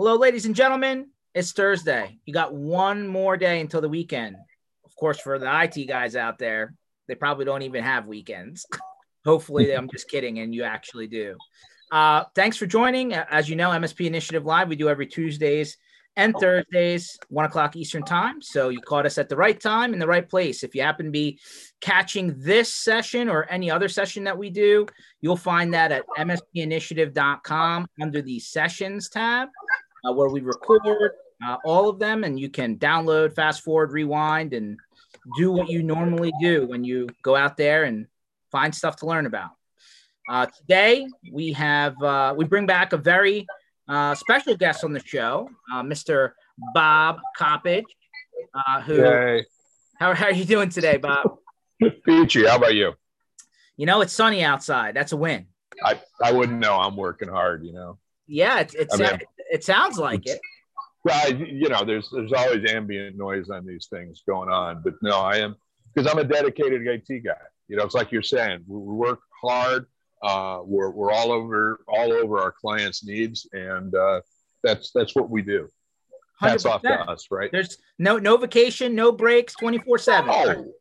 Hello, ladies and gentlemen. It's Thursday. You got one more day until the weekend. Of course, for the IT guys out there, they probably don't even have weekends. Hopefully, I'm just kidding, and you actually do. Uh, thanks for joining. As you know, MSP Initiative Live, we do every Tuesdays and Thursdays, one o'clock Eastern time. So you caught us at the right time in the right place. If you happen to be catching this session or any other session that we do, you'll find that at mspinitiative.com under the sessions tab, uh, where we record uh, all of them, and you can download, fast forward, rewind, and do what you normally do when you go out there and find stuff to learn about. Uh, today we have uh, we bring back a very uh, special guest on the show, uh, Mr. Bob Coppedge. Uh, who? Yay. How, how are you doing today, Bob? Peachy, how about you? You know, it's sunny outside. That's a win. I, I wouldn't know. I'm working hard, you know. Yeah, it's, it's, I mean, it sounds like it. Well, you know, there's there's always ambient noise on these things going on, but no, I am because I'm a dedicated IT guy. You know, it's like you're saying, we, work hard. Uh, we're we're all over all over our clients' needs, and uh, that's that's what we do. Hats off to us, right? There's no no vacation, no breaks, 24 seven. Oh,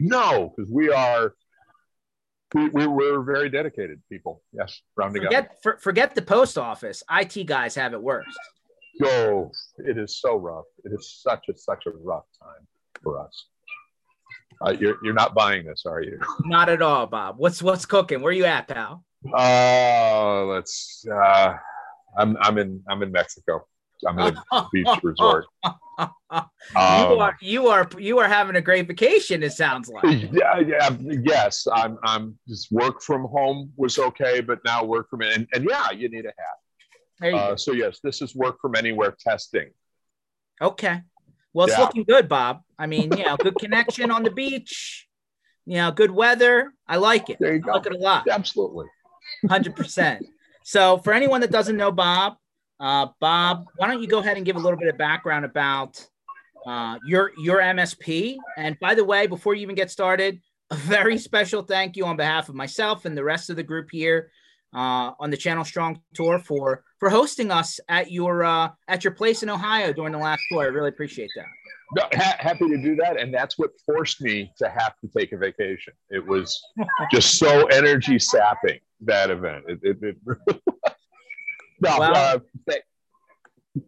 no, because we are we, we we're very dedicated people. Yes, rounding up. Forget for, forget the post office. IT guys have it worse. Oh, it is so rough. It is such a such a rough time for us. Uh, you're you're not buying this, are you? Not at all, Bob. What's what's cooking? Where you at, pal? Uh, let's. Uh, I'm I'm in I'm in Mexico. I'm in a beach resort. you Um, are you are you are having a great vacation. It sounds like. yeah, yeah, yes. I'm I'm just work from home was okay, but now work from and, and yeah, you need a hat. Uh, so yes, this is work from anywhere testing. Okay. Well, it's yeah. looking good, Bob. I mean, you know, good connection on the beach. You know, good weather. I like it. There you I go. like it a lot. Absolutely. Hundred percent. So, for anyone that doesn't know Bob, uh, Bob, why don't you go ahead and give a little bit of background about uh, your your MSP? And by the way, before you even get started, a very special thank you on behalf of myself and the rest of the group here uh, on the Channel Strong tour for for hosting us at your uh, at your place in Ohio during the last tour. I really appreciate that. No, ha- happy to do that, and that's what forced me to have to take a vacation. It was just so energy sapping that event. It, it, it no, Wow. uh, th-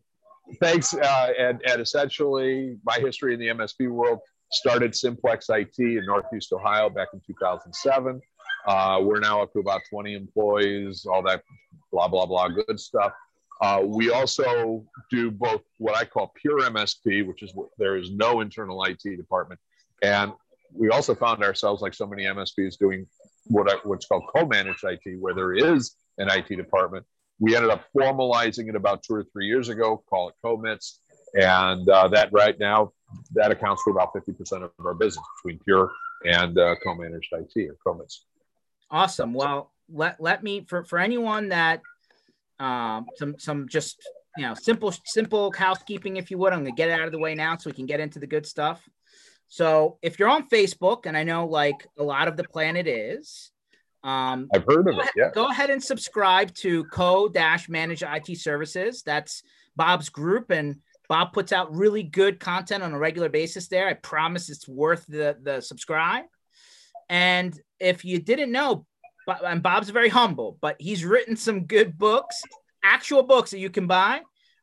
thanks, uh, and and essentially my history in the MSP world started Simplex IT in Northeast Ohio back in 2007. Uh, we're now up to about 20 employees, all that blah blah blah good stuff. Uh, we also do both what I call pure MSP, which is there is no internal IT department, and we also found ourselves like so many MSPs doing what I, what's called co-managed IT, where there is an IT department. We ended up formalizing it about two or three years ago, call it CoMITs, and uh, that right now that accounts for about 50% of our business between pure and uh, co-managed IT or CoMITs. Awesome. Well, let let me for for anyone that um some some just you know simple simple housekeeping if you would. I'm gonna get it out of the way now so we can get into the good stuff. So if you're on Facebook, and I know like a lot of the planet is, um, I've heard of go it. ahead, Yeah. go ahead and subscribe to co-manage IT services. That's Bob's group, and Bob puts out really good content on a regular basis there. I promise it's worth the the subscribe. And if you didn't know, and Bob's very humble, but he's written some good books, actual books that you can buy.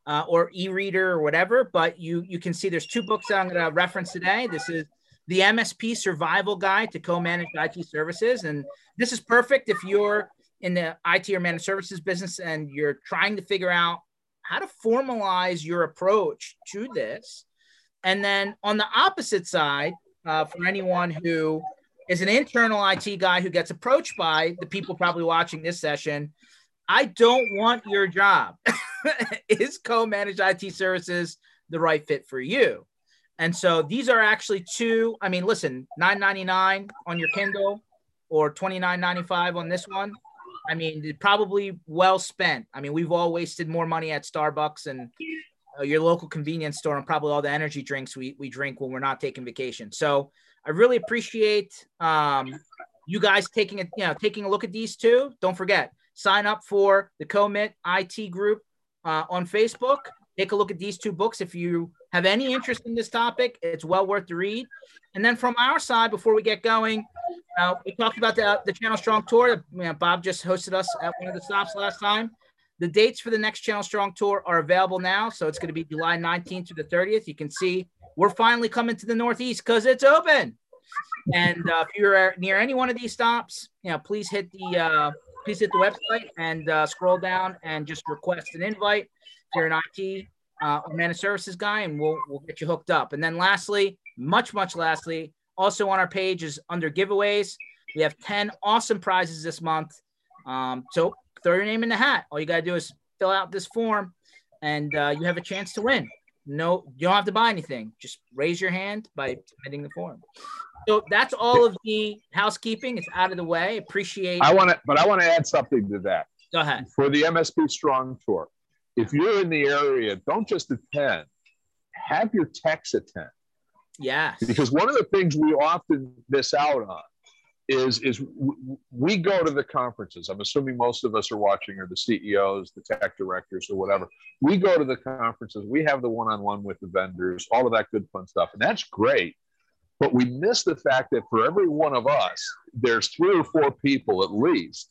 Uh, or e-reader or whatever, but you you can see there's two books that I'm going to reference today. This is the MSP Survival Guide to Co-Managed IT Services, and this is perfect if you're in the IT or managed services business and you're trying to figure out how to formalize your approach to this. And then on the opposite side, uh, for anyone who is an internal IT guy who gets approached by the people probably watching this session, I don't want your job. is co-managed IT services the right fit for you? And so these are actually two. I mean, listen, nine ninety nine on your Kindle or twenty nine ninety five on this one. I mean, probably well spent. I mean, we've all wasted more money at Starbucks and uh, your local convenience store and probably all the energy drinks we, we drink when we're not taking vacation. So I really appreciate um, you guys taking a you know taking a look at these two. Don't forget, sign up for the Commit IT group uh, on Facebook. Take a look at these two books if you have any interest in this topic. It's well worth the read. And then from our side, before we get going, uh, we talked about the, the Channel Strong tour. You know, Bob just hosted us at one of the stops last time. The dates for the next Channel Strong tour are available now. So it's going to be July 19th to the 30th. You can see we're finally coming to the Northeast because it's open. And uh, if you're near any one of these stops, you know, please hit the uh, please hit the website and uh, scroll down and just request an invite. If you're an IT uh, or managed services guy, and we'll we'll get you hooked up. And then lastly, much much lastly, also on our page is under giveaways. We have ten awesome prizes this month. Um, so throw your name in the hat. All you gotta do is fill out this form, and uh, you have a chance to win. No, you don't have to buy anything. Just raise your hand by submitting the form. So that's all of the housekeeping. It's out of the way. Appreciate. I want to, but I want to add something to that. Go ahead. For the MSP Strong Tour, if you're in the area, don't just attend. Have your techs attend. Yes. Because one of the things we often miss out on is is we go to the conferences. I'm assuming most of us are watching, or the CEOs, the tech directors, or whatever. We go to the conferences. We have the one-on-one with the vendors, all of that good fun stuff, and that's great. But we miss the fact that for every one of us, there's three or four people at least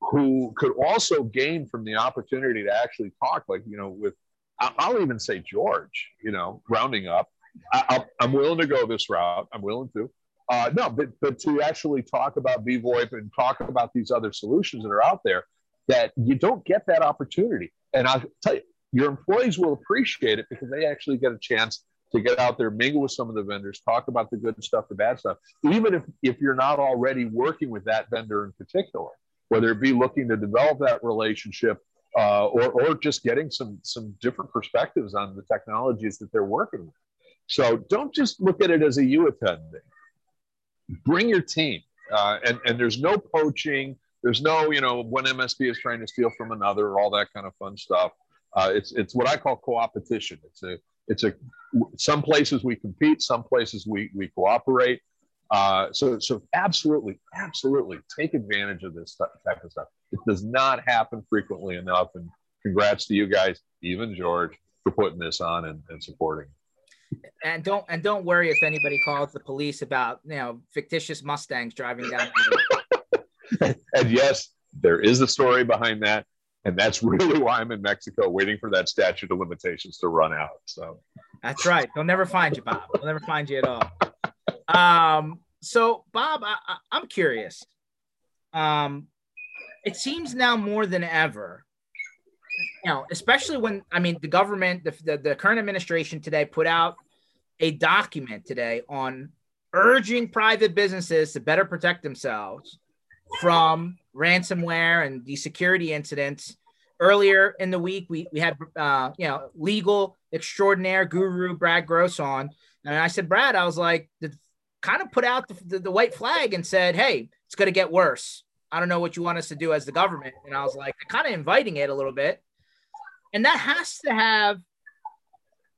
who could also gain from the opportunity to actually talk, like you know, with I'll even say George, you know, rounding up. I, am willing to go this route. I'm willing to. Uh, no, but but to actually talk about VoIP and talk about these other solutions that are out there, that you don't get that opportunity. And I'll tell you, your employees will appreciate it because they actually get a chance to get out there, mingle with some of the vendors, talk about the good stuff, the bad stuff. Even if if you're not already working with that vendor in particular, whether it be looking to develop that relationship uh, or, or just getting some some different perspectives on the technologies that they're working with. So don't just look at it as a you attending bring your team. Uh, and, and there's no poaching. There's no, you know, one MSP is trying to steal from another, all that kind of fun stuff. Uh, it's, it's what I call co-opetition. It's a, it's a, some places we compete, some places we, we cooperate. Uh, so, so absolutely, absolutely take advantage of this type of stuff. It does not happen frequently enough. And congrats to you guys, even George, for putting this on and, and supporting and don't and don't worry if anybody calls the police about you know fictitious Mustangs driving down. and yes, there is a story behind that, and that's really why I'm in Mexico, waiting for that statute of limitations to run out. So that's right. They'll never find you, Bob. They'll never find you at all. Um. So, Bob, I, I'm curious. Um, it seems now more than ever you know, especially when I mean the government, the, the, the current administration today put out a document today on urging private businesses to better protect themselves from ransomware and the security incidents. Earlier in the week, we, we had uh, you know legal extraordinaire guru Brad Gross on, and I said, Brad, I was like, the, kind of put out the, the, the white flag and said, hey, it's going to get worse. I don't know what you want us to do as the government. And I was like, kind of inviting it a little bit and that has to have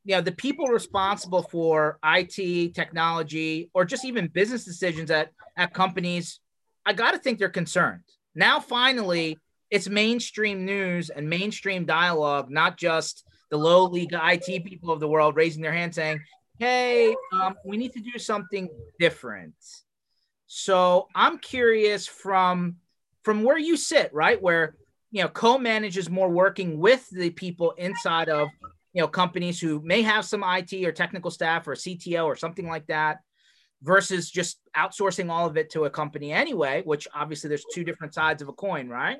you know the people responsible for IT technology or just even business decisions at at companies I got to think they're concerned. Now finally it's mainstream news and mainstream dialogue not just the low league IT people of the world raising their hand saying hey um, we need to do something different. So I'm curious from from where you sit right where you know co-manages more working with the people inside of you know companies who may have some IT or technical staff or CTO or something like that versus just outsourcing all of it to a company anyway which obviously there's two different sides of a coin right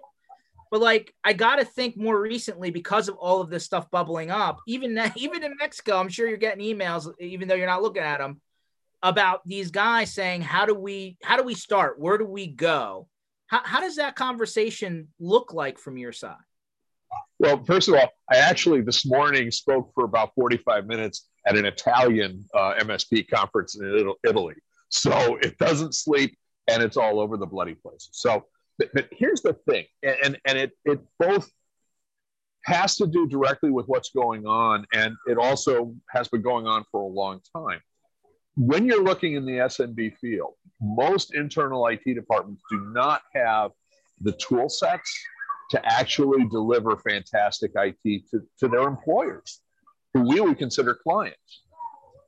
but like I got to think more recently because of all of this stuff bubbling up even even in Mexico I'm sure you're getting emails even though you're not looking at them about these guys saying how do we how do we start where do we go how, how does that conversation look like from your side? Well, first of all, I actually this morning spoke for about 45 minutes at an Italian uh, MSP conference in Italy. So it doesn't sleep and it's all over the bloody place. So, but, but here's the thing, and, and it, it both has to do directly with what's going on, and it also has been going on for a long time. When you're looking in the SMB field, most internal IT departments do not have the tool sets to actually deliver fantastic IT to, to their employers, who we would consider clients.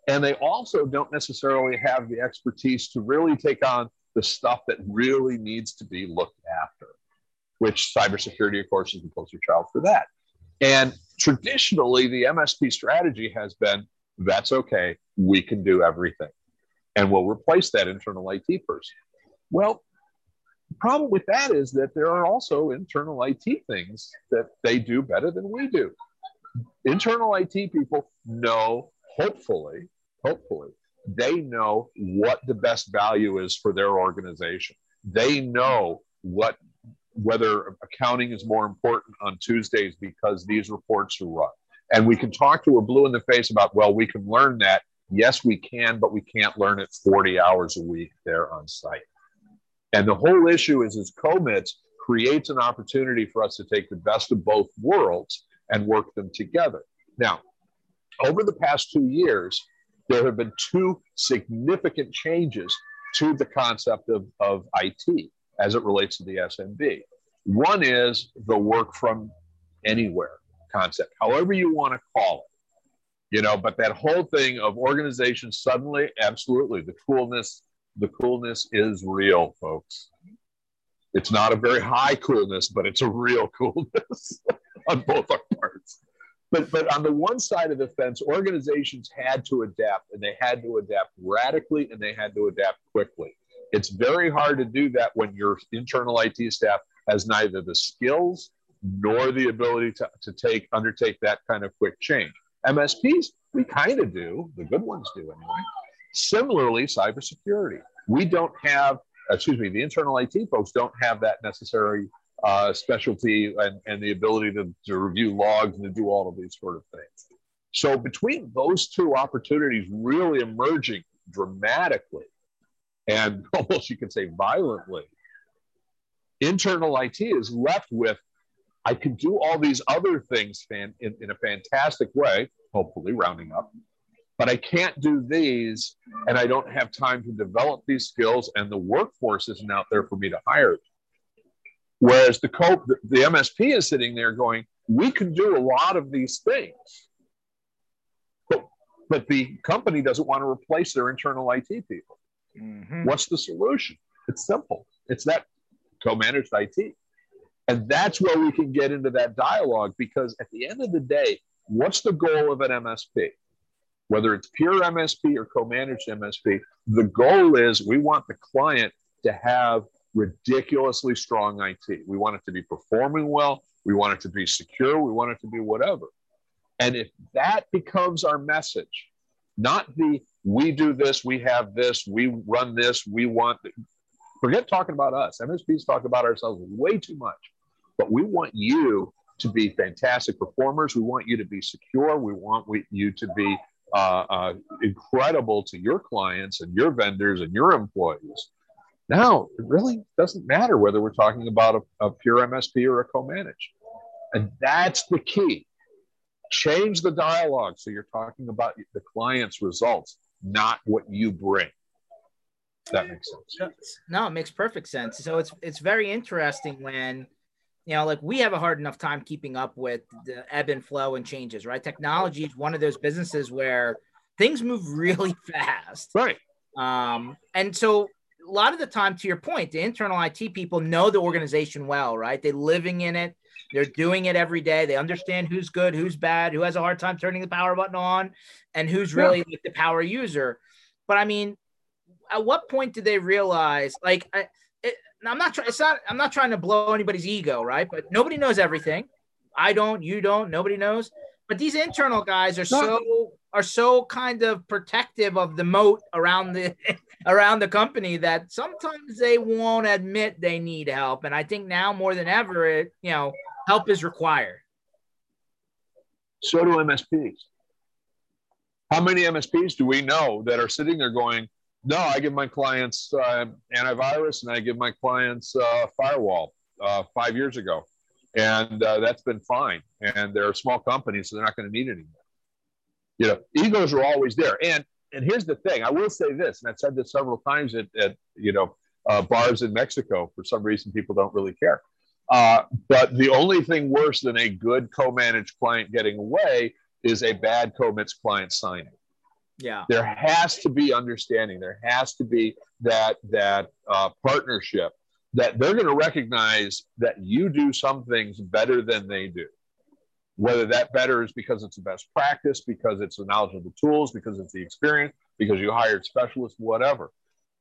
And they also don't necessarily have the expertise to really take on the stuff that really needs to be looked after, which cybersecurity, of course, is the poster child for that. And traditionally, the MSP strategy has been that's okay, we can do everything. And we'll replace that internal IT person. Well, the problem with that is that there are also internal IT things that they do better than we do. Internal IT people know, hopefully, hopefully, they know what the best value is for their organization. They know what whether accounting is more important on Tuesdays because these reports are run. And we can talk to a blue in the face about, well, we can learn that. Yes, we can, but we can't learn it 40 hours a week there on site. And the whole issue is, is COMITS creates an opportunity for us to take the best of both worlds and work them together. Now, over the past two years, there have been two significant changes to the concept of, of IT as it relates to the SMB. One is the work from anywhere concept, however you want to call it. You know, but that whole thing of organizations suddenly, absolutely, the coolness, the coolness is real, folks. It's not a very high coolness, but it's a real coolness on both. But, but on the one side of the fence, organizations had to adapt and they had to adapt radically and they had to adapt quickly. It's very hard to do that when your internal IT staff has neither the skills nor the ability to, to take undertake that kind of quick change. MSPs, we kind of do, the good ones do anyway. Similarly, cybersecurity. We don't have, excuse me, the internal IT folks don't have that necessary uh, specialty and, and the ability to, to review logs and to do all of these sort of things. So between those two opportunities really emerging dramatically and almost you could say violently, internal IT is left with I can do all these other things fan, in, in a fantastic way, hopefully rounding up, but I can't do these and I don't have time to develop these skills and the workforce isn't out there for me to hire. Whereas the, co- the MSP is sitting there going, we can do a lot of these things, but, but the company doesn't want to replace their internal IT people. Mm-hmm. What's the solution? It's simple. It's that co-managed IT. And that's where we can get into that dialogue because at the end of the day, what's the goal of an MSP? Whether it's pure MSP or co-managed MSP, the goal is we want the client to have ridiculously strong IT. We want it to be performing well. We want it to be secure. We want it to be whatever. And if that becomes our message, not the we do this, we have this, we run this, we want, forget talking about us. MSPs talk about ourselves way too much, but we want you to be fantastic performers. We want you to be secure. We want you to be uh, uh, incredible to your clients and your vendors and your employees. Now, it really doesn't matter whether we're talking about a, a pure MSP or a co-managed. And that's the key. Change the dialogue so you're talking about the client's results, not what you bring. That makes sense. No, it makes perfect sense. So it's it's very interesting when you know, like we have a hard enough time keeping up with the ebb and flow and changes, right? Technology is one of those businesses where things move really fast. Right. Um, and so a lot of the time, to your point, the internal IT people know the organization well, right? They're living in it. They're doing it every day. They understand who's good, who's bad, who has a hard time turning the power button on, and who's really yeah. like the power user. But I mean, at what point did they realize? Like, I, it, I'm not trying. It's not. I'm not trying to blow anybody's ego, right? But nobody knows everything. I don't. You don't. Nobody knows. But these internal guys are so are so kind of protective of the moat around the around the company that sometimes they won't admit they need help. And I think now more than ever, it you know, help is required. So do MSPs. How many MSPs do we know that are sitting there going, no, I give my clients uh, antivirus and I give my clients uh, firewall uh, five years ago. And uh, that's been fine. And they're a small companies, so they're not going to need it anymore. You know, egos are always there. And and here's the thing I will say this, and I've said this several times at, at you know, uh, bars in Mexico. For some reason, people don't really care. Uh, but the only thing worse than a good co-managed client getting away is a bad co-managed client signing. Yeah. There has to be understanding. There has to be that that uh, partnership that they're going to recognize that you do some things better than they do. Whether that better is because it's the best practice, because it's the knowledge of the tools, because it's the experience, because you hired specialists, whatever.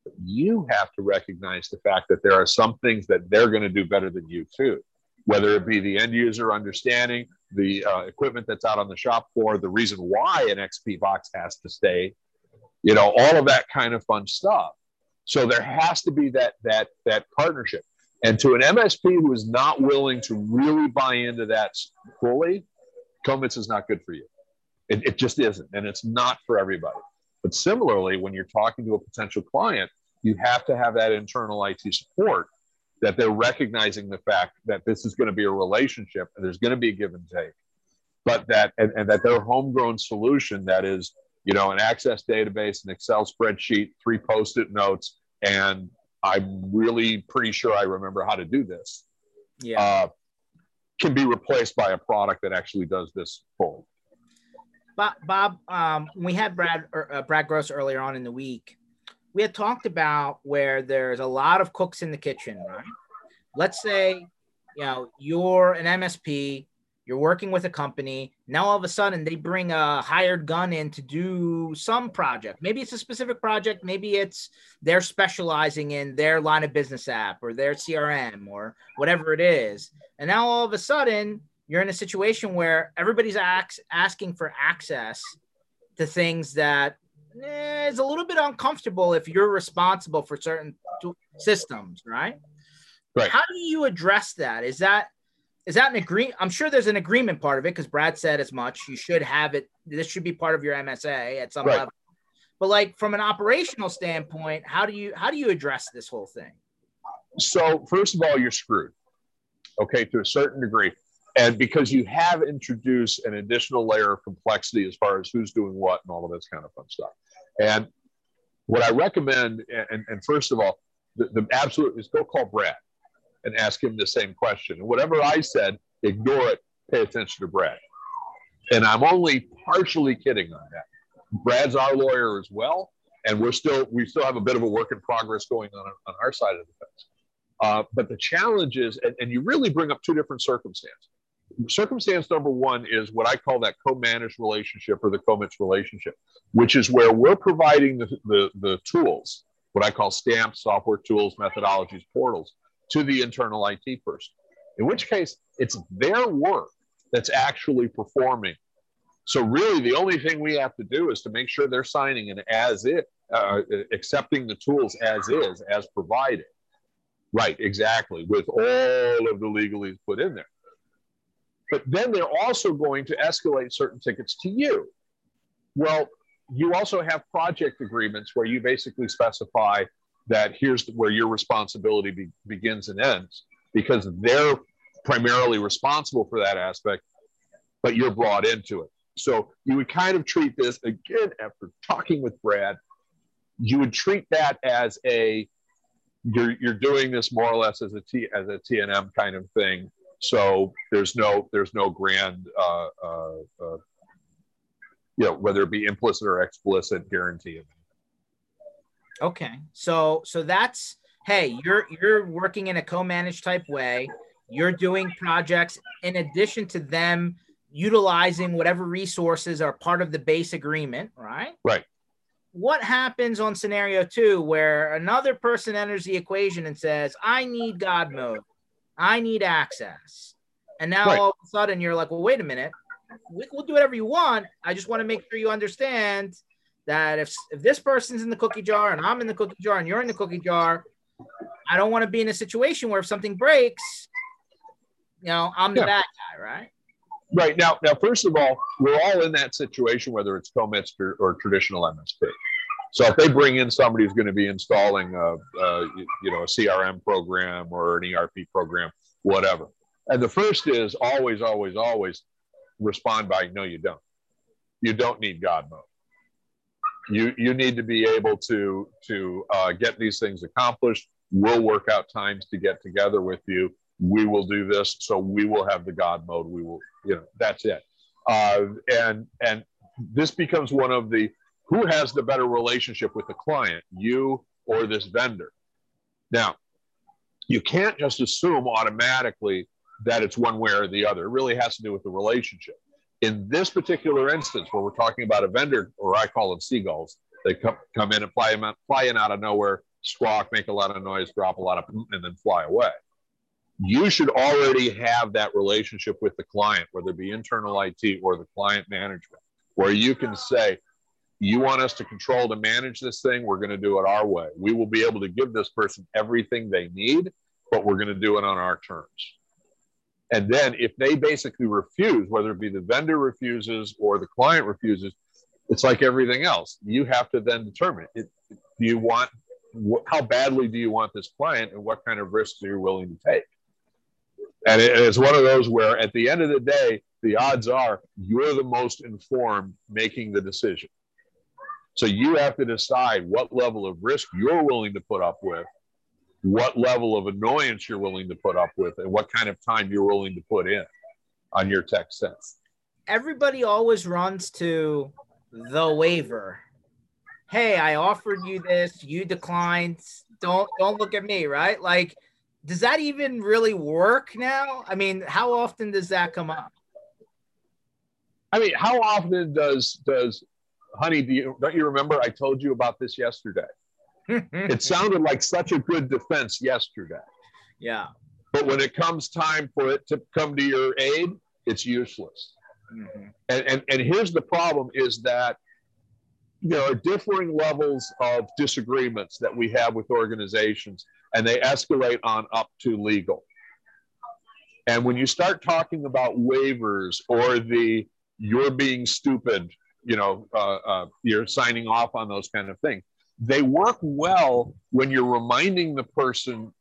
But you have to recognize the fact that there are some things that they're going to do better than you too, whether it be the end user understanding, the uh, equipment that's out on the shop floor, the reason why an XP box has to stay, you know, all of that kind of fun stuff. So there has to be that that that partnership. And to an MSP who is not willing to really buy into that fully, CoMITs is not good for you. It, it just isn't, and it's not for everybody. But similarly, when you're talking to a potential client, you have to have that internal IT support that they're recognizing the fact that this is going to be a relationship and there's going to be a give and take but that and, and that their homegrown solution that is you know an access database an excel spreadsheet three post-it notes and i'm really pretty sure i remember how to do this Yeah. uh, can be replaced by a product that actually does this fully Bob, Bob um, we had Brad uh, Brad Gross earlier on in the week, we had talked about where there's a lot of cooks in the kitchen, right? Let's say, you know, you're an MSP, you're working with a company. Now all of a sudden they bring a hired gun in to do some project. Maybe it's a specific project. Maybe it's they're specializing in their line of business app or their CRM or whatever it is. And now all of a sudden you're in a situation where everybody's ax- asking for access to things that eh, is a little bit uncomfortable if you're responsible for certain systems, right? Right. How do you address that? Is that is that an agree? I'm sure there's an agreement part of it because Brad said as much. You should have it. This should be part of your MSA at some Right. level. But like from an operational standpoint, how do you how do you address this whole thing? so first of all you're screwed okay to a certain degree and because you have introduced an additional layer of complexity as far as who's doing what and all of this kind of fun stuff and what i recommend and, and first of all the, the absolute is go call brad and ask him the same question. And whatever i said ignore it pay attention to brad. And i'm only partially kidding on that. Brad's our lawyer as well and we're still we still have a bit of a work in progress going on on our side of the fence. Uh, but the challenge is, and, and you really bring up two different circumstances. Circumstance number one is what I call that co-managed relationship or the co-managed relationship, which is where we're providing the, the, the tools, what I call stamps, software tools, methodologies, portals, to the internal IT person. In which case, it's their work that's actually performing. So really, the only thing we have to do is to make sure they're signing and as it, uh, accepting the tools as is, as provided. Right, exactly, with all of the legalese put in there. But then they're also going to escalate certain tickets to you. Well, you also have project agreements where you basically specify that here's where your responsibility be, begins and ends because they're primarily responsible for that aspect, but you're brought into it. So you would kind of treat this again after talking with Brad, you would treat that as a you're you're doing this more or less as a T as a T and M kind of thing. So there's no there's no grand uh, uh, uh, you know whether it be implicit or explicit guarantee of it. Okay. So so that's hey, you're you're working in a co-managed type way. You're doing projects in addition to them utilizing whatever resources are part of the base agreement, right? Right. What happens on scenario 2 where another person enters the equation and says, "I need God mode. I need access." And now Right. all of a sudden you're like, "Well, wait a minute. We, we'll do whatever you want. I just want to make sure you understand that if if this person's in the cookie jar and I'm in the cookie jar and you're in the cookie jar, I don't want to be in a situation where if something breaks, you know, I'm the Yeah. bad guy, right? Right now, now first of all, we're all in that situation, whether it's COMITS or, or traditional MSP. So if they bring in somebody who's going to be installing a, a you know a CRM program or an ERP program, whatever, and the first is always, always, always respond by no, you don't. You don't need God mode. You you need to be able to to uh, get these things accomplished. We'll work out times to get together with you. we will do this. So we will have the God mode. We will, you know, that's it. Uh, and and this becomes one of the who has the better relationship with the client, you or this vendor. Now, you can't just assume automatically that it's one way or the other. It really has to do with the relationship. In this particular instance, where we're talking about a vendor, or I call them seagulls, they come, come in and fly, in, fly in out of nowhere, squawk, make a lot of noise, drop a lot of, and then fly away. You should already have that relationship with the client, whether it be internal IT or the client management, where you can say, you want us to control to manage this thing, we're going to do it our way. We will be able to give this person everything they need, but we're going to do it on our terms. And then if they basically refuse, whether it be the vendor refuses or the client refuses, it's like everything else. You have to then determine it. Do you want, how badly do you want this client and what kind of risks are you willing to take? And it's one of those where at the end of the day, the odds are you're the most informed making the decision. So you have to decide what level of risk you're willing to put up with, what level of annoyance you're willing to put up with, and what kind of time you're willing to put in on your tech sense. Everybody always runs to the waiver. Hey, I offered you this, you declined. Don't don't look at me, right? Like, does that even really work now? I mean, how often does that come up? I mean, how often does does honey, do you, don't you remember I told you about this yesterday? It sounded like such a good defense yesterday. Yeah. But when it comes time for it to come to your aid, it's useless. Mm-hmm. And, and, and here's the problem is that there are differing levels of disagreements that we have with organizations, and they escalate on up to legal. And when you start talking about waivers or the you're being stupid you know, uh, uh, you're signing off on those kind of things. They work well when you're reminding the person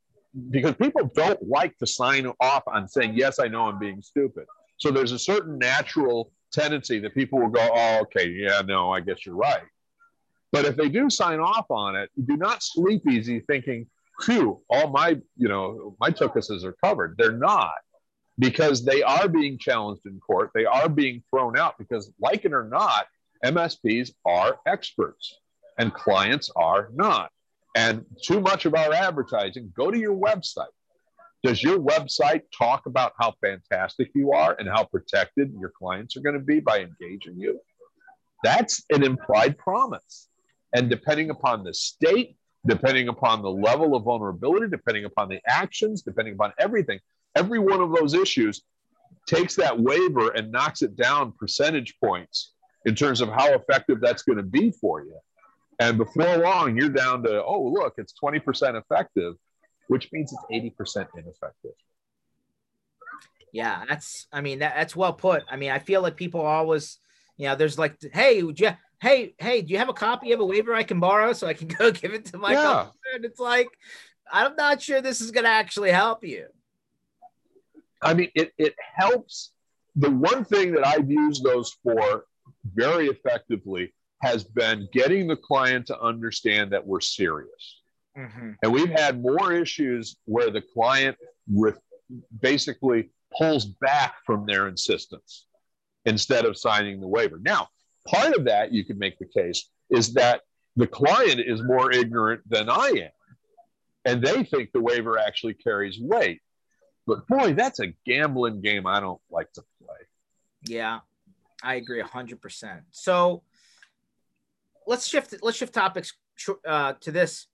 because people don't like to sign off on saying, yes, I know I'm being stupid. So there's a certain natural tendency that people will go, oh, okay, yeah, no, I guess you're right. But if they do sign off on it, do not sleep easy thinking, phew, all my, you know, my tuchuses are covered. They're not because they are being challenged in court. They are being thrown out because, like it or not, MSPs are experts and clients are not. And too much of our advertising, go to your website. Does your website talk about how fantastic you are and how protected your clients are going to be by engaging you? That's an implied promise. And depending upon the state, depending upon the level of vulnerability, depending upon the actions, depending upon everything, every one of those issues takes that waiver and knocks it down percentage points in terms of how effective that's going to be for you. And before long, you're down to, oh, look, it's 20% effective, which means it's 80% ineffective. Yeah, that's, I mean, that, that's well put. I mean, I feel like people always, you know, there's like, hey, would you, hey, hey, do you have a copy of a waiver I can borrow so I can go give it to my yeah. customer? And it's like, I'm not sure this is going to actually help you. I mean, it, it helps. The one thing that I've used those for very effectively has been getting the client to understand that we're serious. Mm-hmm. And we've had more issues where the client re- basically pulls back from their insistence instead of signing the waiver. Now, part of that you could make the case is that the client is more ignorant than I am, and they think the waiver actually carries weight. But boy, that's a gambling game I don't like to play. Yeah, I agree hundred percent. So let's shift. Let's shift topics uh, to this.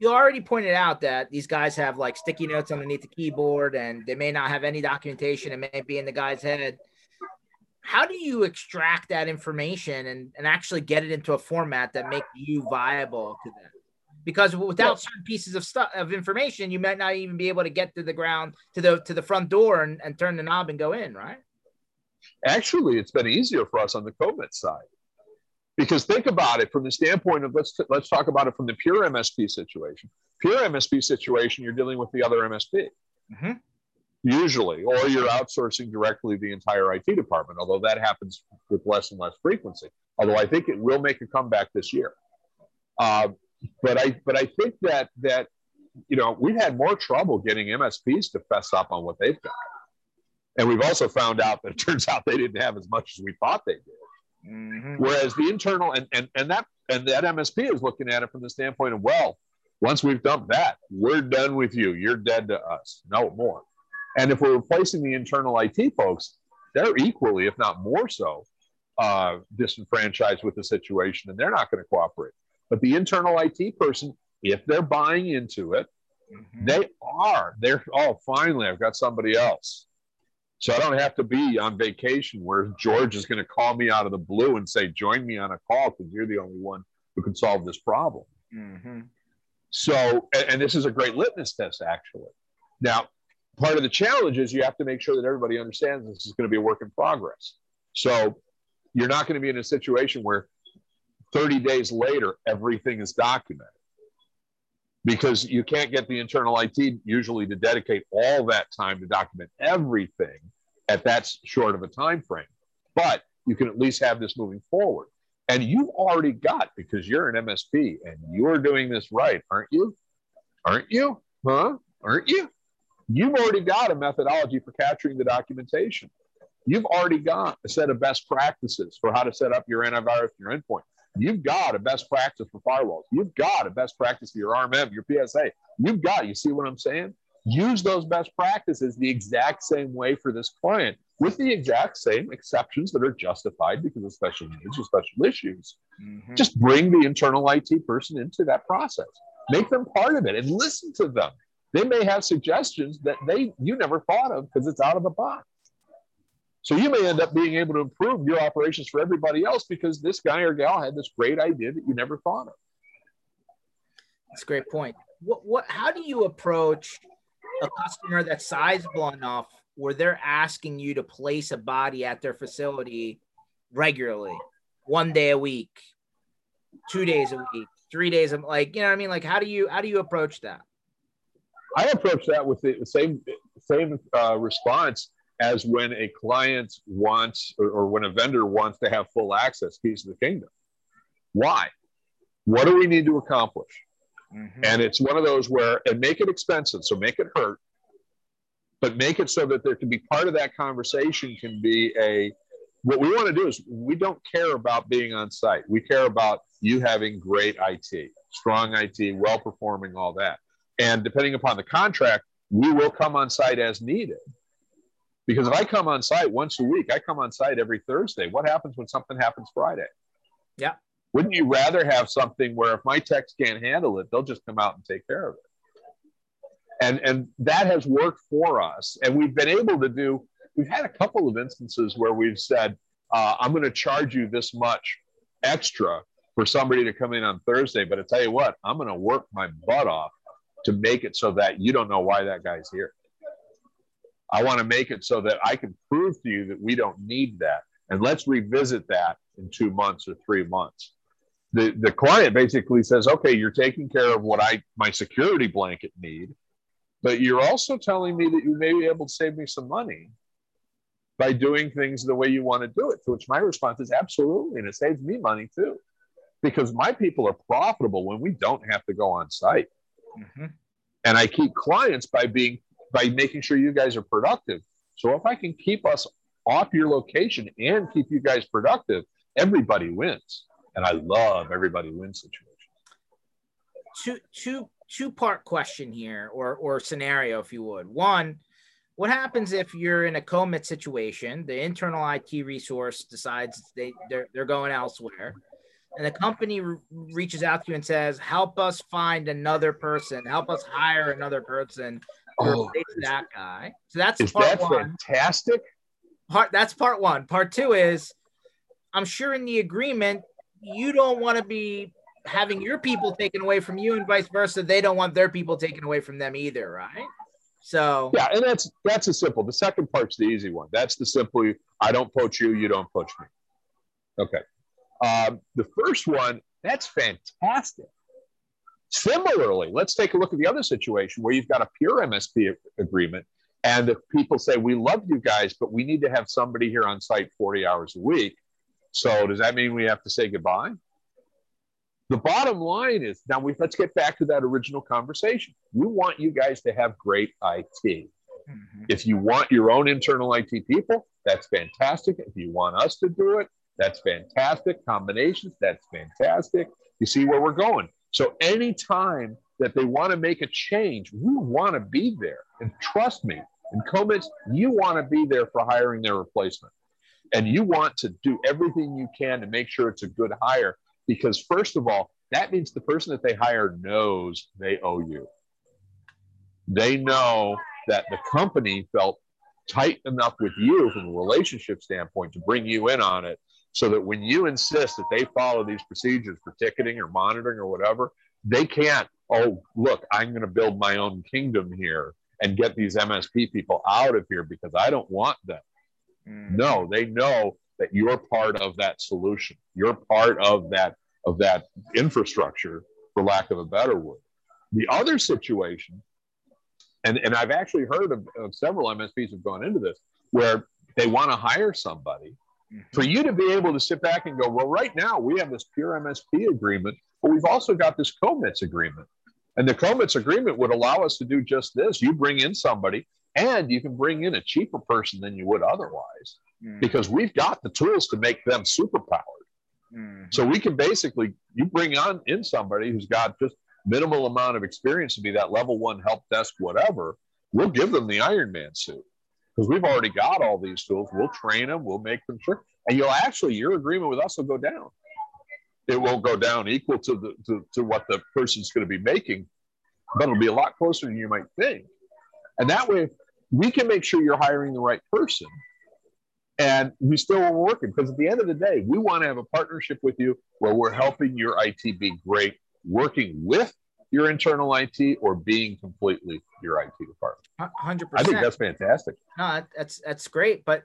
You already pointed out that these guys have like sticky notes underneath the keyboard, and they may not have any documentation. It may be in the guy's head. How do you extract that information and, and actually get it into a format that makes you viable to them? because without certain pieces of stuff of information you might not even be able to get to the ground to the to the front door and, and turn the knob and go in right Actually, it's been easier for us on the COVID side. Because think about it from the standpoint of let's let's talk about it from the pure MSP situation. Pure MSP situation, you're dealing with the other MSP, mm-hmm. usually, or you're outsourcing directly the entire IT department. Although that happens with less and less frequency. Although I think it will make a comeback this year. Uh, but I but I think that that you know, we've had more trouble getting MSPs to fess up on what they've got. And we've also found out that it turns out they didn't have as much as we thought they did. Mm-hmm. Whereas the internal and, and and that and that MSP is looking at it from the standpoint of, well, once we've dumped that, we're done with you. You're dead to us. No more. And if we're replacing the internal IT folks, they're equally, if not more so, uh, disenfranchised with the situation and they're not going to cooperate. But the internal IT person, if they're buying into it, mm-hmm. they are. They're, oh, finally, I've got somebody else. So I don't have to be on vacation where George is going to call me out of the blue and say, join me on a call because you're the only one who can solve this problem. Mm-hmm. So, and, and this is a great litmus test, actually. Now, part of the challenge is you have to make sure that everybody understands this is going to be a work in progress. So you're not going to be in a situation where 30 days later everything is documented because you can't get the internal IT usually to dedicate all that time to document everything at that short of a time frame. But you can at least have this moving forward. And you've already got because you're an MSP and you're doing this right, aren't you? Aren't you? Huh? Aren't you? You've already got a methodology for capturing the documentation. You've already got a set of best practices for how to set up your antivirus, your endpoint. You've got a best practice for firewalls. You've got a best practice for your RMM, your PSA. You've got, you see what I'm saying? Use those best practices the exact same way for this client with the exact same exceptions that are justified because of special needs or special issues. Mm-hmm. Just bring the internal IT person into that process. Make them part of it and listen to them. They may have suggestions that they you never thought of because it's out of the box. So you may end up being able to improve your operations for everybody else because this guy or gal had this great idea that you never thought of. That's a great point. What, what how do you approach a customer that's sizable enough where they're asking you to place a body at their facility regularly, one day a week, two days a week, three days, like you know what I mean? Like how do you how do you approach that? I approach that with the same same uh, response as when a client wants or, or when a vendor wants to have full access keys to the kingdom. Why? What do we need to accomplish? Mm-hmm. And it's one of those where, and make it expensive, so make it hurt, but make it so that there can be part of that conversation can be a, what we want to do is we don't care about being on site. We care about you having great IT, strong IT, well performing, all that. And depending upon the contract, we will come on site as needed. Because if I come on site once a week, I come on site every Thursday. What happens when something happens Friday? Yeah. Wouldn't you rather have something where if my techs can't handle it, they'll just come out and take care of it? And, and that has worked for us. And we've been able to do, we've had a couple of instances where we've said, uh, I'm going to charge you this much extra for somebody to come in on Thursday. But I tell you what, I'm going to work my butt off to make it so that you don't know why that guy's here. I want to make it so that I can prove to you that we don't need that. And let's revisit that in two months or three months. The, the client basically says, okay, you're taking care of what I my security blanket need, but you're also telling me that you may be able to save me some money by doing things the way you want to do it. To which my response is absolutely, and it saves me money too, because my people are profitable when we don't have to go on site. Mm-hmm. And I keep clients by being by making sure you guys are productive. So if I can keep us off your location and keep you guys productive, everybody wins. And I love everybody wins situations. Two two two part question here or or scenario if you would. One, what happens if you're in a commit situation, the internal IT resource decides they they're, they're going elsewhere and the company re- reaches out to you and says, "Help us find another person. Help us hire another person To oh, replace that guy." So that's is part that one. fantastic. Part that's part one. Part two is, I'm sure in the agreement you don't want to be having your people taken away from you, and vice versa. They don't want their people taken away from them either, right? So yeah, and that's that's a simple. The second part's the easy one. That's the simple. I don't poach you, you don't poach me. Okay. Um, the first one, that's fantastic. Similarly, let's take a look at the other situation where you've got a pure MSP agreement, and if people say, We love you guys, but we need to have somebody here on site 40 hours a week. So, does that mean we have to say goodbye? The bottom line is now we let's get back to that original conversation. We want you guys to have great IT. Mm-hmm. If you want your own internal IT people, that's fantastic. If you want us to do it, that's fantastic. Combinations, that's fantastic. You see where we're going. So anytime that they want to make a change, we want to be there. And trust me, in CoMITs, you want to be there for hiring their replacement. And you want to do everything you can to make sure it's a good hire. Because, first of all, that means the person that they hire knows they owe you. They know that the company felt tight enough with you from a relationship standpoint to bring you in on it so that when you insist that they follow these procedures for ticketing or monitoring or whatever, they can't, oh, look, I'm going to build my own kingdom here and get these MSP people out of here because I don't want them. Mm. No, they know that you're part of that solution. You're part of that of that infrastructure, for lack of a better word. The other situation, and, and I've actually heard of, of several MSPs have gone into this, where they want to hire somebody. Mm-hmm. For you to be able to sit back and go, well, right now we have this pure MSP agreement, but we've also got this CoMITs agreement. And the CoMITs agreement would allow us to do just this. You bring in somebody and you can bring in a cheaper person than you would otherwise mm-hmm. because we've got the tools to make them superpowered. Mm-hmm. So we can basically, you bring on in somebody who's got just minimal amount of experience to be that level one help desk, whatever, we'll give them the Iron Man suit because we've already got all these tools. We'll train them, we'll make them sure. And you'll actually, your agreement with us will go down it won't go down equal to the to, to what the person's going to be making, but it'll be a lot closer than you might think. And that way, we can make sure you're hiring the right person. And we still are working because at the end of the day, we want to have a partnership with you where we're helping your IT be great, working with your internal IT or being completely your IT department. Hundred percent. I think that's fantastic. No, that's that's great. But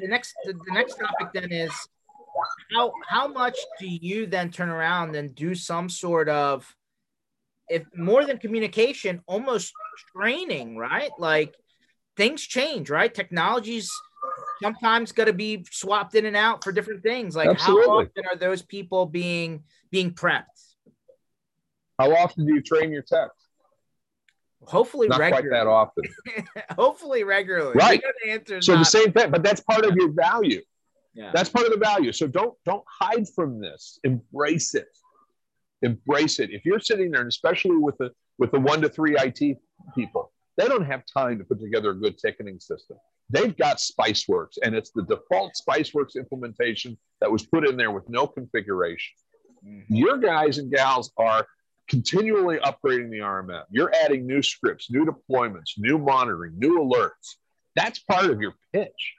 the next the next topic then is how how much do you then turn around and do some sort of if more than communication almost training right like things change right technologies sometimes got to be swapped in and out for different things like Absolutely. how often are those people being being prepped how often do you train your tech? hopefully not regularly. quite that often hopefully regularly right so not- the same thing but that's part of your value yeah. That's part of the value. So don't don't hide from this. Embrace it. Embrace it. If you're sitting there, and especially with the with the one to three IT people, they don't have time to put together a good ticketing system. They've got Spiceworks, and it's the default Spiceworks implementation that was put in there with no configuration. Mm-hmm. Your guys and gals are continually upgrading the RMM. You're adding new scripts, new deployments, new monitoring, new alerts. That's part of your pitch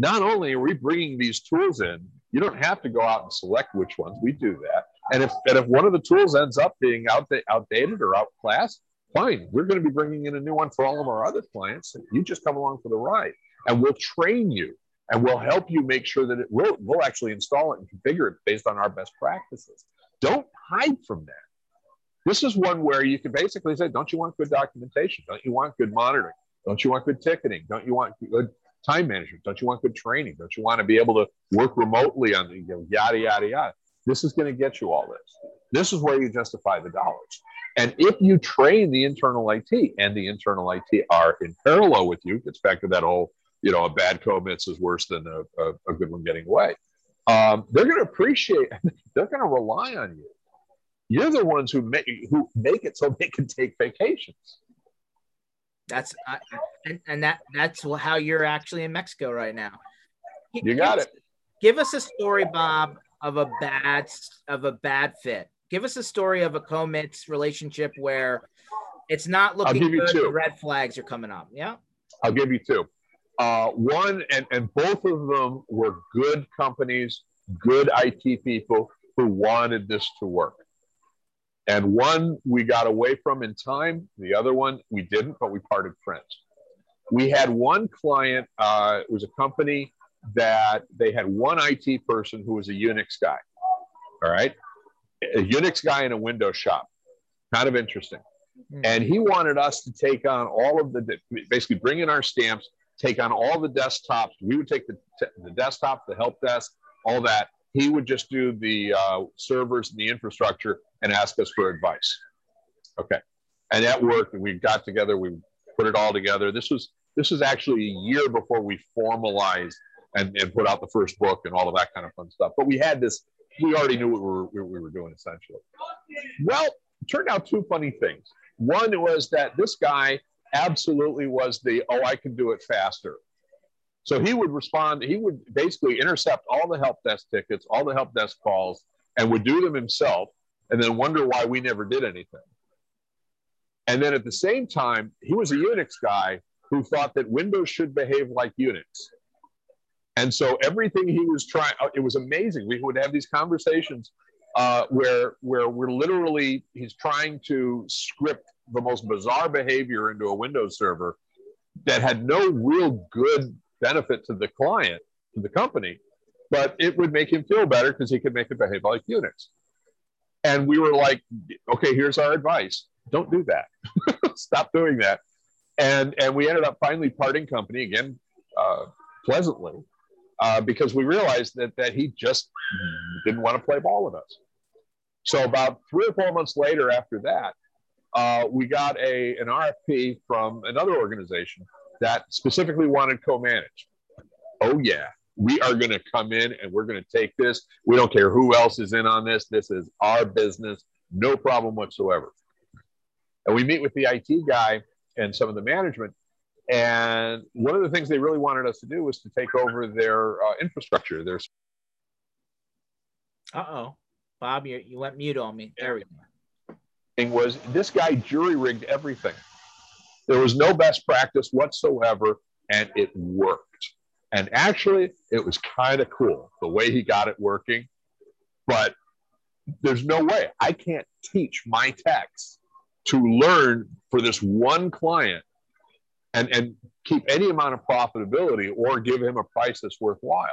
not only are we bringing these tools in, you don't have to go out and select which ones. We do that. And if, and if one of the tools ends up being outdated or outclassed, fine. We're going to be bringing in a new one for all of our other clients. You just come along for the ride and we'll train you and we'll help you make sure that it will, we'll actually install it and configure it based on our best practices. Don't hide from that. This is one where you can basically say, don't you want good documentation? Don't you want good monitoring? Don't you want good ticketing? Don't you want good time management? Don't you want good training? Don't you want to be able to work remotely on the you know, yada, yada, yada? This is going to get you all this. This is where you justify the dollars. And if you train the internal IT and the internal IT are in parallel with you, it's back to that whole, you know, a bad CoMITs is worse than a, a, a good one getting away. Um, they're going to appreciate, they're going to rely on you. You're the ones who make, who make it so they can take vacations. That's I, and, and that that's how you're actually in Mexico right now. You got give it. Give us a story, Bob, of a bad of a bad fit. Give us a story of a CoMITs relationship where it's not looking good. The red flags are coming up. Yeah. I'll give you two. Uh, one, and, and both of them were good companies, good IT people who wanted this to work. And one we got away from in time, the other one we didn't, but we parted friends. We had one client, uh, it was a company that they had one IT person who was a Unix guy. All right. A Unix guy in a Windows shop. Kind of interesting. Hmm. And he wanted us to take on all of the, basically bring in our stamps, take on all the desktops. We would take the, the desktop, the help desk, all that, he would just do the uh, servers and the infrastructure and ask us for advice. Okay, and that worked. And we got together. We put it all together. This was this was actually a year before we formalized and, and put out the first book and all of that kind of fun stuff. But we had this. We already knew what we were, what we were doing essentially. Well, turned out two funny things. One was that this guy absolutely was the oh I can do it faster so he would respond, he would basically intercept all the help desk tickets, all the help desk calls, and would do them himself, and then wonder why we never did anything. And then at the same time, he was a Unix guy who thought that Windows should behave like Unix. And so everything he was trying, uh, it was amazing. We would have these conversations uh, where where we're literally he's trying to script the most bizarre behavior into a Windows server that had no real good benefit to the client, to the company, but it would make him feel better because he could make it behave like Unix. And we were like, okay, here's our advice. Don't do that. Stop doing that. And, and we ended up finally parting company again, uh, pleasantly, uh, because we realized that, that he just didn't want to play ball with us. So about three or four months later after that, uh, we got a, an RFP from another organization that specifically wanted co-managed. Oh yeah, we are going to come in and we're going to take this. We don't care who else is in on this. This is our business, no problem whatsoever. And we meet with the IT guy and some of the management. And one of the things they really wanted us to do was to take over their uh, infrastructure. Their uh oh, Bob, you, you went mute on me. There we go. Was this guy jury rigged everything? There was no best practice whatsoever, and it worked. And actually, it was kind of cool the way he got it working. But there's no way I can't teach my techs to learn for this one client and, and keep any amount of profitability or give him a price that's worthwhile.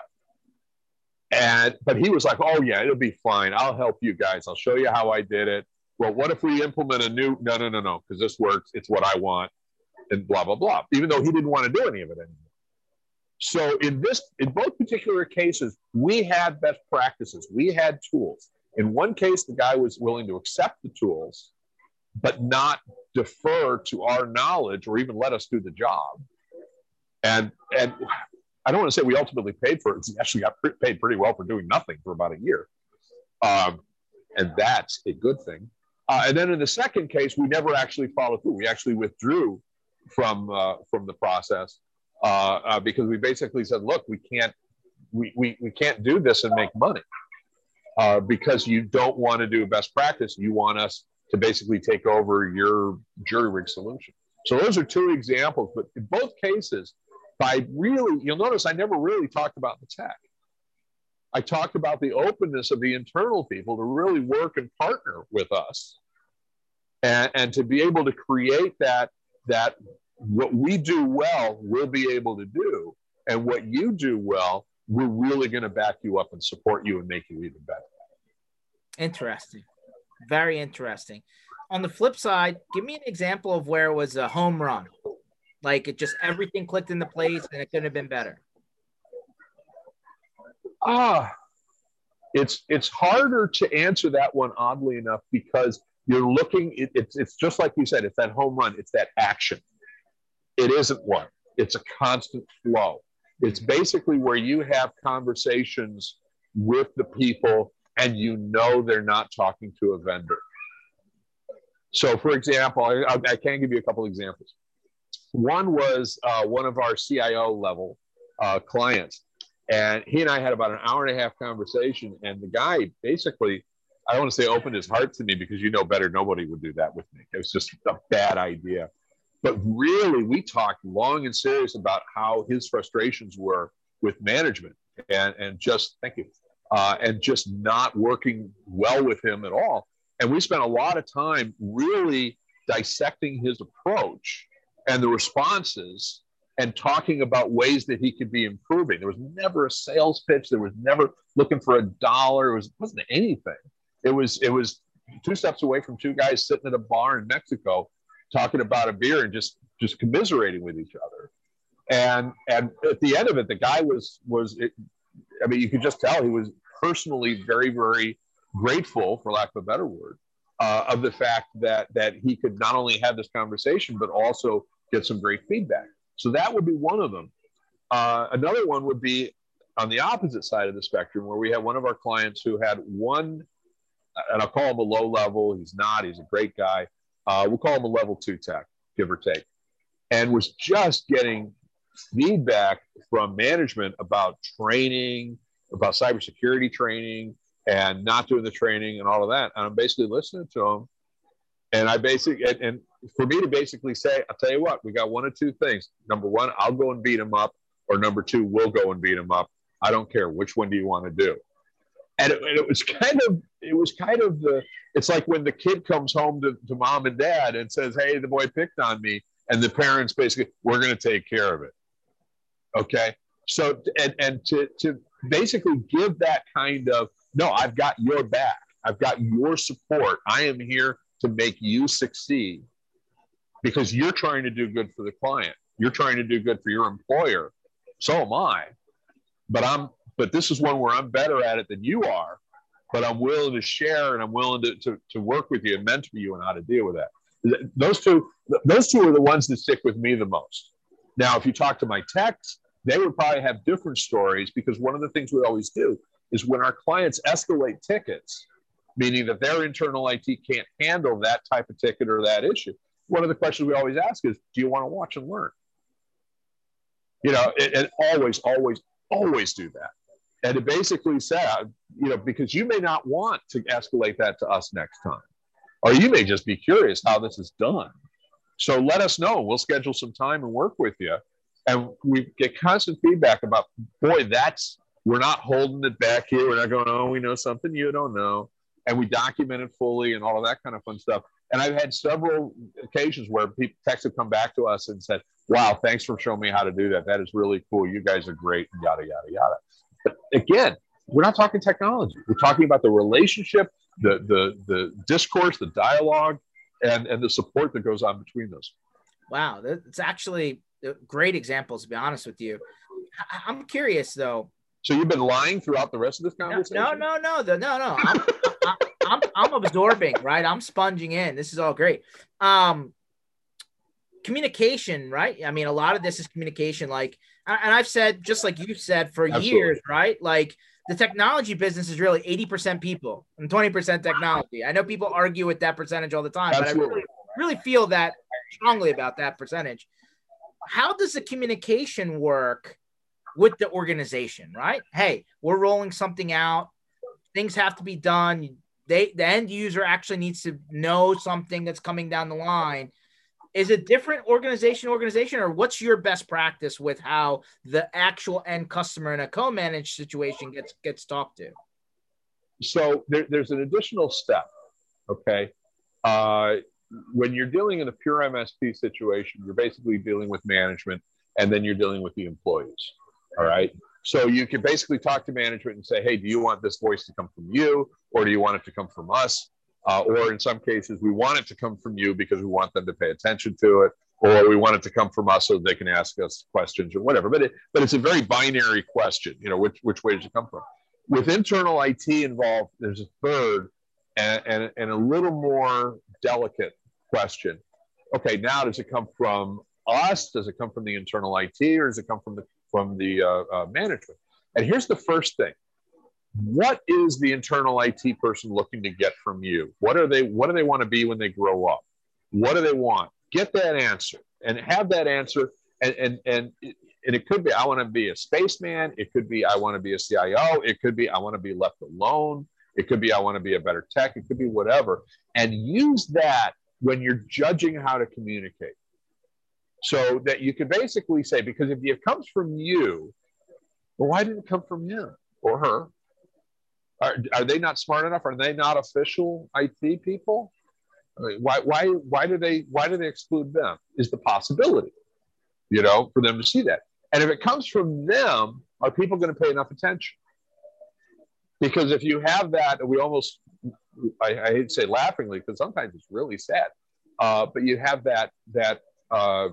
And but he was like, "Oh yeah, it'll be fine. I'll help you guys. I'll show you how I did it." Well, what if we implement a new? No, no, no, no, because this works. It's what I want and blah blah blah even though he didn't want to do any of it anymore so in this in both particular cases we had best practices we had tools in one case the guy was willing to accept the tools but not defer to our knowledge or even let us do the job and and i don't want to say we ultimately paid for it we actually got paid pretty well for doing nothing for about a year um, and that's a good thing uh, and then in the second case, we never actually followed through. We actually withdrew from uh, from the process uh, uh, because we basically said, look, we can't we, we, we can't do this and make money uh, because you don't want to do best practice. You want us to basically take over your jury rig solution. So those are two examples, but in both cases, by really, you'll notice I never really talked about the tech. I talked about the openness of the internal people to really work and partner with us and, and to be able to create that that what we do well, we'll be able to do. And what you do well, we're really going to back you up and support you and make you even better. Interesting. Very interesting. On the flip side, give me an example of where it was a home run. Like it just everything clicked into place and it couldn't have been better. Ah, it's it's harder to answer that one oddly enough because you're looking, it, it's, it's just like you said, it's that home run, it's that action. It isn't one, it's a constant flow. It's basically where you have conversations with the people and you know they're not talking to a vendor. So, for example, I, I can give you a couple examples. One was uh, one of our CIO level uh, clients, and he and I had about an hour and a half conversation. And the guy basically I don't want to say opened his heart to me because you know better, nobody would do that with me. It was just a bad idea. But really, we talked long and serious about how his frustrations were with management and, and just, thank you, uh, and just not working well with him at all. And we spent a lot of time really dissecting his approach and the responses and talking about ways that he could be improving. There was never a sales pitch. There was never looking for a dollar. It was, wasn't anything it was it was two steps away from two guys sitting at a bar in Mexico talking about a beer and just just commiserating with each other. And and at the end of it, the guy was was I mean, you could just tell he was personally very, very grateful, for lack of a better word, uh, of the fact that that he could not only have this conversation but also get some great feedback. So that would be one of them. Uh, another one would be on the opposite side of the spectrum, where we have one of our clients who had one, and I'll call him a low level. He's not. He's a great guy. Uh, we'll call him a level two tech, give or take, and was just getting feedback from management about training, about cybersecurity training, and not doing the training and all of that. And I'm basically listening to them. And I basically, and, and for me to basically say, I'll tell you what, we got one of two things. Number one, I'll go and beat him up, or number two, we'll go and beat him up. I don't care. Which one do you want to do? And it, and it was kind of, it was kind of the, it's like when the kid comes home to, to mom and dad and says, Hey, the boy picked on me. And the parents basically, we're going to take care of it. Okay. So, and, and to, to basically give that kind of, no, I've got your back. I've got your support. I am here to make you succeed because you're trying to do good for the client. You're trying to do good for your employer. So am I. But I'm but this is one where I'm better at it than you are. But I'm willing to share and I'm willing to, to, to work with you and mentor you on how to deal with that. Those two, those two are the ones that stick with me the most. Now, if you talk to my techs, they would probably have different stories because one of the things we always do is when our clients escalate tickets, meaning that their internal IT can't handle that type of ticket or that issue. One of the questions we always ask is, do you want to watch and learn? You know, and, always, always, always do that. And to basically say, you know, because you may not want to escalate that to us next time, or you may just be curious how this is done. So let us know. We'll schedule some time and work with you. And we get constant feedback about, boy, that's we're not holding it back here. We're not going, oh, we know something you don't know. And we document it fully and all of that kind of fun stuff. And I've had several occasions where people texts have come back to us and said, wow, thanks for showing me how to do that. That is really cool. You guys are great, yada, yada, yada. But again, we're not talking technology. We're talking about the relationship, the, the, the discourse, the dialogue, and, and the support that goes on between those. Wow. That's actually great examples, to be honest with you. I'm curious though, so you've been lying throughout the rest of this conversation? No, no, no, no, no, no. I'm, I'm, I'm absorbing, right? I'm sponging in. This is all great. Um, communication, right? I mean, a lot of this is communication. Like, and I've said, just like you said, for Absolutely. years, right? Like, the technology business is really 80% people and 20% technology. I know people argue with that percentage all the time, Absolutely. but I really, really feel that strongly about that percentage. How does the communication work with the organization, right? Hey, we're rolling something out. Things have to be done. They the end user actually needs to know something that's coming down the line. Is it different organization organization or what's your best practice with how the actual end customer in a co-managed situation gets gets talked to? So there, there's an additional step. Okay. Uh, when you're dealing in a pure MSP situation, you're basically dealing with management and then you're dealing with the employees. All right. So you can basically talk to management and say, hey, do you want this voice to come from you or do you want it to come from us? Uh, or in some cases, we want it to come from you because we want them to pay attention to it, or we want it to come from us so they can ask us questions or whatever. But it, but it's a very binary question. You know, which which way does it come from? With internal IT involved, there's a third and, and, and a little more delicate question. Okay, now does it come from us? Does it come from the internal IT, or does it come from the from the uh, uh, management. And here's the first thing: what is the internal IT person looking to get from you? What are they? What do they want to be when they grow up? What do they want? Get that answer and have that answer. And and and and it could be I want to be a spaceman. It could be I want to be a CIO. It could be I want to be left alone. It could be I want to be a better tech. It could be whatever. And use that when you're judging how to communicate. So that you can basically say, because if it comes from you, well, why didn't it come from him or her? Are, are they not smart enough? Are they not official IT people? I mean, why, why, why do they, why do they exclude them? Is the possibility, you know, for them to see that. And if it comes from them, are people going to pay enough attention? Because if you have that, we almost, I, I hate to say laughingly, because sometimes it's really sad, uh, but you have that that uh,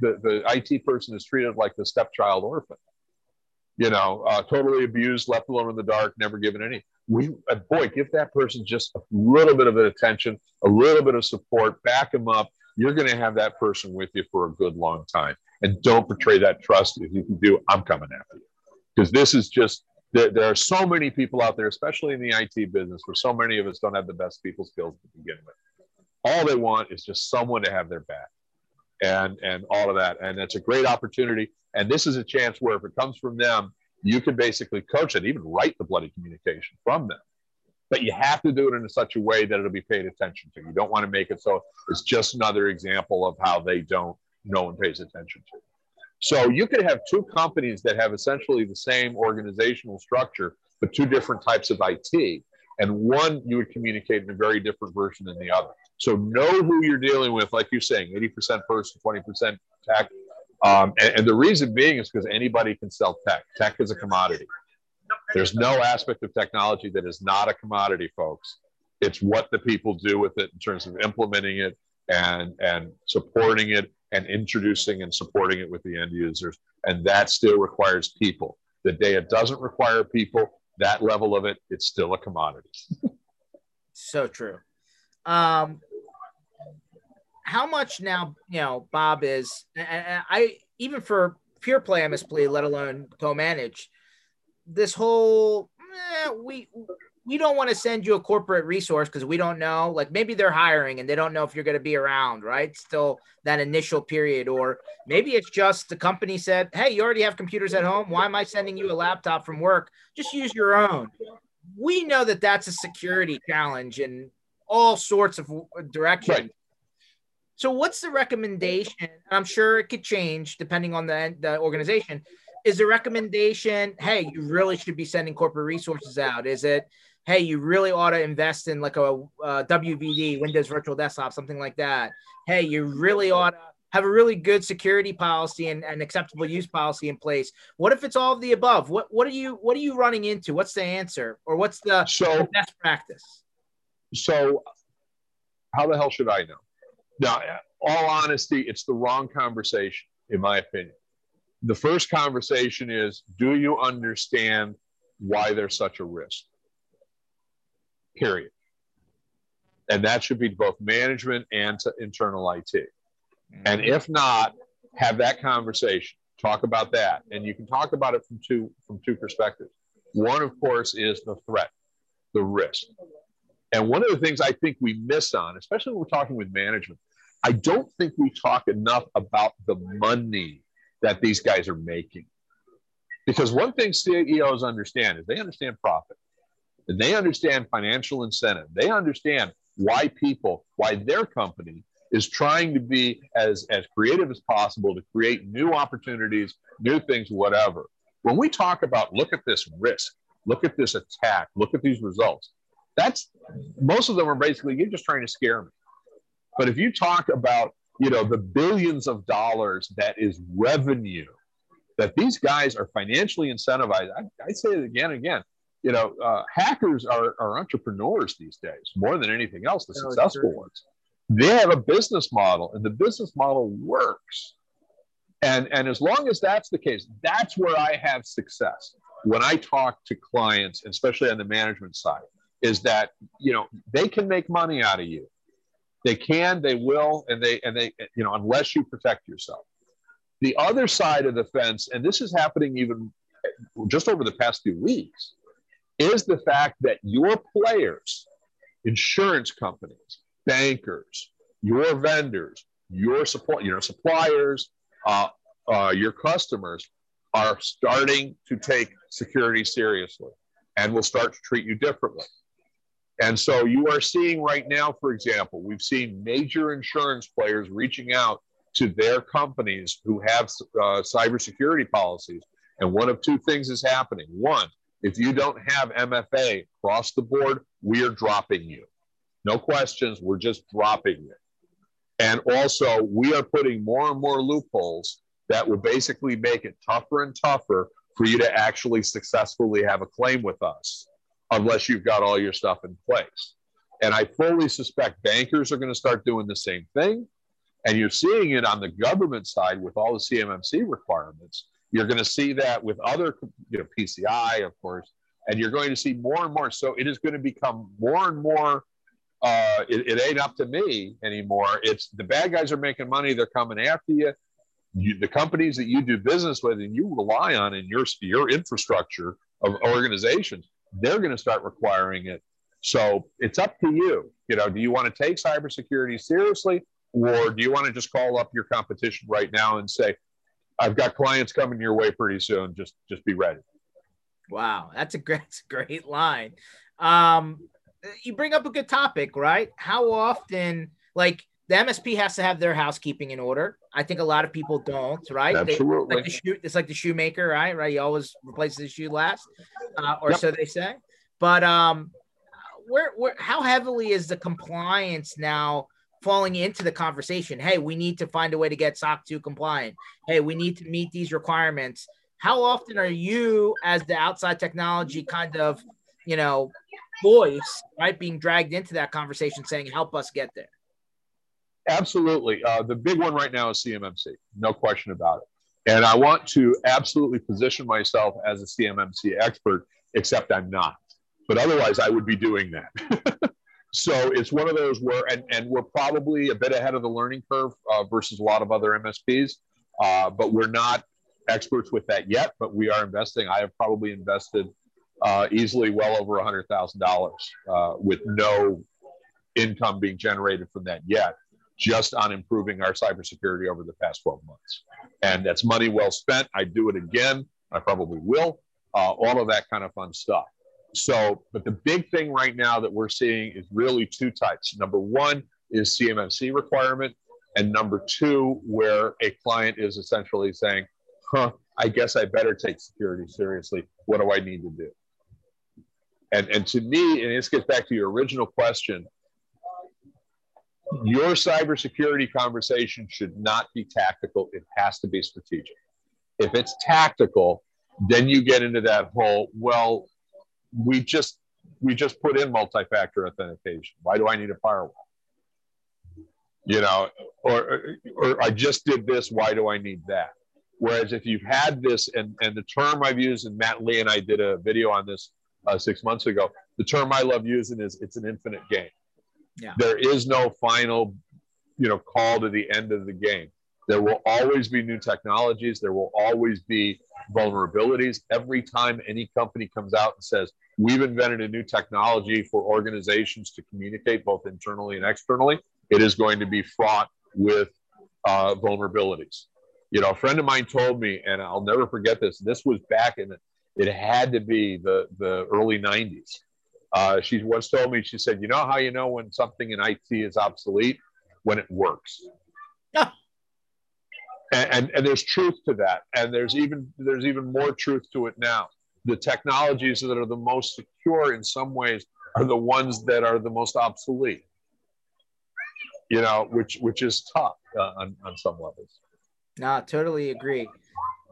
the, the IT person is treated like the stepchild orphan. you know, uh, totally abused, left alone in the dark, never given any. We, uh, boy, give that person just a little bit of attention, a little bit of support, back them up. You're going to have that person with you for a good long time. And don't betray that trust. If you can do, I'm coming after you. Because this is just, there, there are so many people out there, especially in the IT business, where so many of us don't have the best people skills to begin with. All they want is just someone to have their back and and all of that. And it's a great opportunity. And this is a chance where if it comes from them, you can basically coach it, even write the bloody communication from them. But you have to do it in such a way that it'll be paid attention to. You don't want to make it so it's just another example of how they don't, no one pays attention to. So you could have two companies that have essentially the same organizational structure, but two different types of IT. And one you would communicate in a very different version than the other. So know who you're dealing with, like you're saying, 80% person, 20% tech. Um, and, and the reason being is because anybody can sell tech. Tech is a commodity. There's no aspect of technology that is not a commodity, folks. It's what the people do with it in terms of implementing it and, and supporting it and introducing and supporting it with the end users. And that still requires people. The day it doesn't require people, that level of it, it's still a commodity. so true. Um, how much now, you know, Bob is, I even for pure play MSP, let alone co-manage, this whole eh, we we don't want to send you a corporate resource because we don't know. Like maybe they're hiring and they don't know if you're going to be around, right? Still that initial period, or maybe it's just the company said, "Hey, you already have computers at home. Why am I sending you a laptop from work? Just use your own." We know that that's a security challenge in all sorts of uh, directions. Right. So, what's the recommendation? I'm sure it could change depending on the, the organization. Is the recommendation, hey, you really should be sending corporate resources out? Is it, hey, you really ought to invest in like a, a WVD, Windows Virtual Desktop, something like that. Hey, you really ought to have a really good security policy and, and acceptable use policy in place. What if it's all of the above? What what are you what are you running into? What's the answer, or what's the, so, the best practice? So, how the hell should I know? Now, all honesty, it's the wrong conversation, in my opinion. The first conversation is Do you understand why there's such a risk? Period. And that should be both management and internal IT. Mm-hmm. And if not, have that conversation. Talk about that. And you can talk about it from two from two perspectives. One, of course, is the threat, the risk. And one of the things I think we miss on, especially when we're talking with management, I don't think we talk enough about the money that these guys are making. Because one thing CEOs understand is they understand profit they understand financial incentive. They understand why people, why their company is trying to be as, as creative as possible to create new opportunities, new things, whatever. When we talk about look at this risk, look at this attack, look at these results, that's most of them are basically you're just trying to scare me. But if you talk about you know the billions of dollars that is revenue that these guys are financially incentivized, I, I say it again and again you know, uh, hackers are, are entrepreneurs these days more than anything else, the oh, successful ones. They have a business model and the business model works. And, and as long as that's the case, that's where I have success. When I talk to clients, especially on the management side, is that, you know, they can make money out of you. They can, they will, and they, and they, you know, unless you protect yourself. The other side of the fence, and this is happening even just over the past few weeks, is the fact that your players, insurance companies, bankers, your vendors, your support, your suppliers, uh, uh, your customers are starting to take security seriously and will start to treat you differently. And so you are seeing right now, for example, we've seen major insurance players reaching out to their companies who have uh, cybersecurity policies. And one of two things is happening. One, if you don't have MFA across the board, we are dropping you. No questions. We're just dropping you. And also, we are putting more and more loopholes that will basically make it tougher and tougher for you to actually successfully have a claim with us unless you've got all your stuff in place. And I fully suspect bankers are going to start doing the same thing. And you're seeing it on the government side with all the CMMC requirements You're going to see that with other, you know, PCI, of course, and you're going to see more and more. So it is going to become more and more. Uh, it, it ain't up to me anymore. It's the bad guys are making money. They're coming after you. you. The companies that you do business with and you rely on in your your infrastructure of organizations, they're going to start requiring it. So it's up to you. You know, do you want to take cybersecurity seriously, or do you want to just call up your competition right now and say, "I've got clients coming your way pretty soon. Just just be ready." Wow, that's a great, that's a great line. Um, you bring up a good topic, right? How often, like the MSP has to have their housekeeping in order. I think a lot of people don't, right? Absolutely. They, like the shoe, it's like the shoemaker, right? Right. He always replaces the shoe last, uh, or yep. so they say. But um, where, where, how heavily is the compliance now falling into the conversation? Hey, we need to find a way to get SOC 2 compliant. Hey, we need to meet these requirements. How often are you as the outside technology kind of you know voice right being dragged into that conversation saying help us get there absolutely. Uh, the big one right now is cmmc no question about it. And i want to absolutely position myself as a cmmc expert except i'm not. But otherwise i would be doing that so it's one of those where and, and we're probably a bit ahead of the learning curve uh, versus a lot of other msps uh, but we're not experts with that yet, but we are investing. I have probably invested uh, easily well over $100,000 uh, with no income being generated from that yet, just on improving our cybersecurity over the past 12 months. And that's money well spent. I do it again. I probably will. Uh, all of that kind of fun stuff. So, but the big thing right now that we're seeing is really two types. Number one is CMMC requirement. And number two, where a client is essentially saying, huh, I guess I better take security seriously. What do I need to do? And, and to me, and this gets back to your original question, your cybersecurity conversation should not be tactical. It has to be strategic. If it's tactical, then you get into that whole, well, we just we just put in multi-factor authentication. Why do I need a firewall? You know, or, or I just did this. Why do I need that? Whereas if you've had this, and, and the term I've used, and Matt Lee and I did a video on this uh, six months ago, the term I love using is it's an infinite game. Yeah. There is no final, you know, call to the end of the game. There will always be new technologies. There will always be vulnerabilities. Every time any company comes out and says, we've invented a new technology for organizations to communicate both internally and externally, it is going to be fraught with uh, vulnerabilities. You know, a friend of mine told me, and I'll never forget this. This was back in it had to be the the early '90s. Uh, she once told me, she said, "You know how you know when something in IT is obsolete when it works." And, and, and there's truth to that, and there's even there's even more truth to it now. The technologies that are the most secure in some ways are the ones that are the most obsolete. You know, which which is tough uh, on on some levels. No, totally agree.